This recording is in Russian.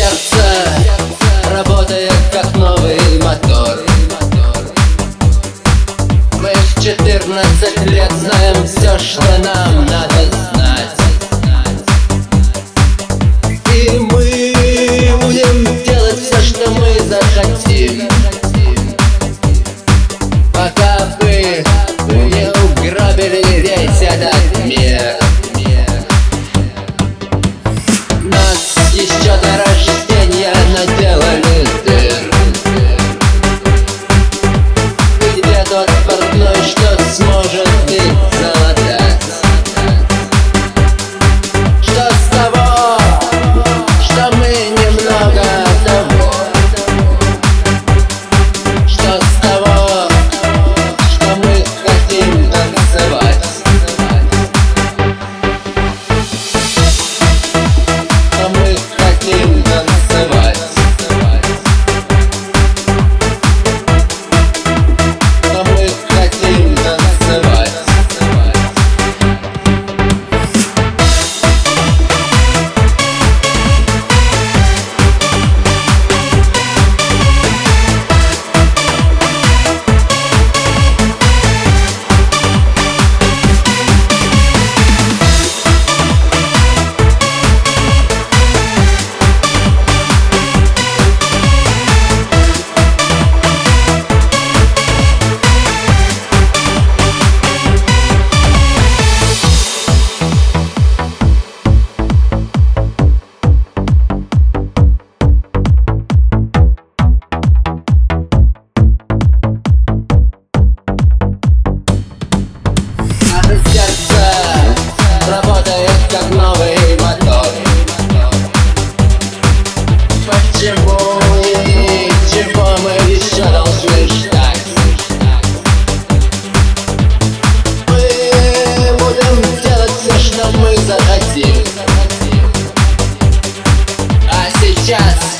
сердце Работает как новый мотор. Мы в 14 лет знаем все, что нам надо знать. Захотим А сейчас,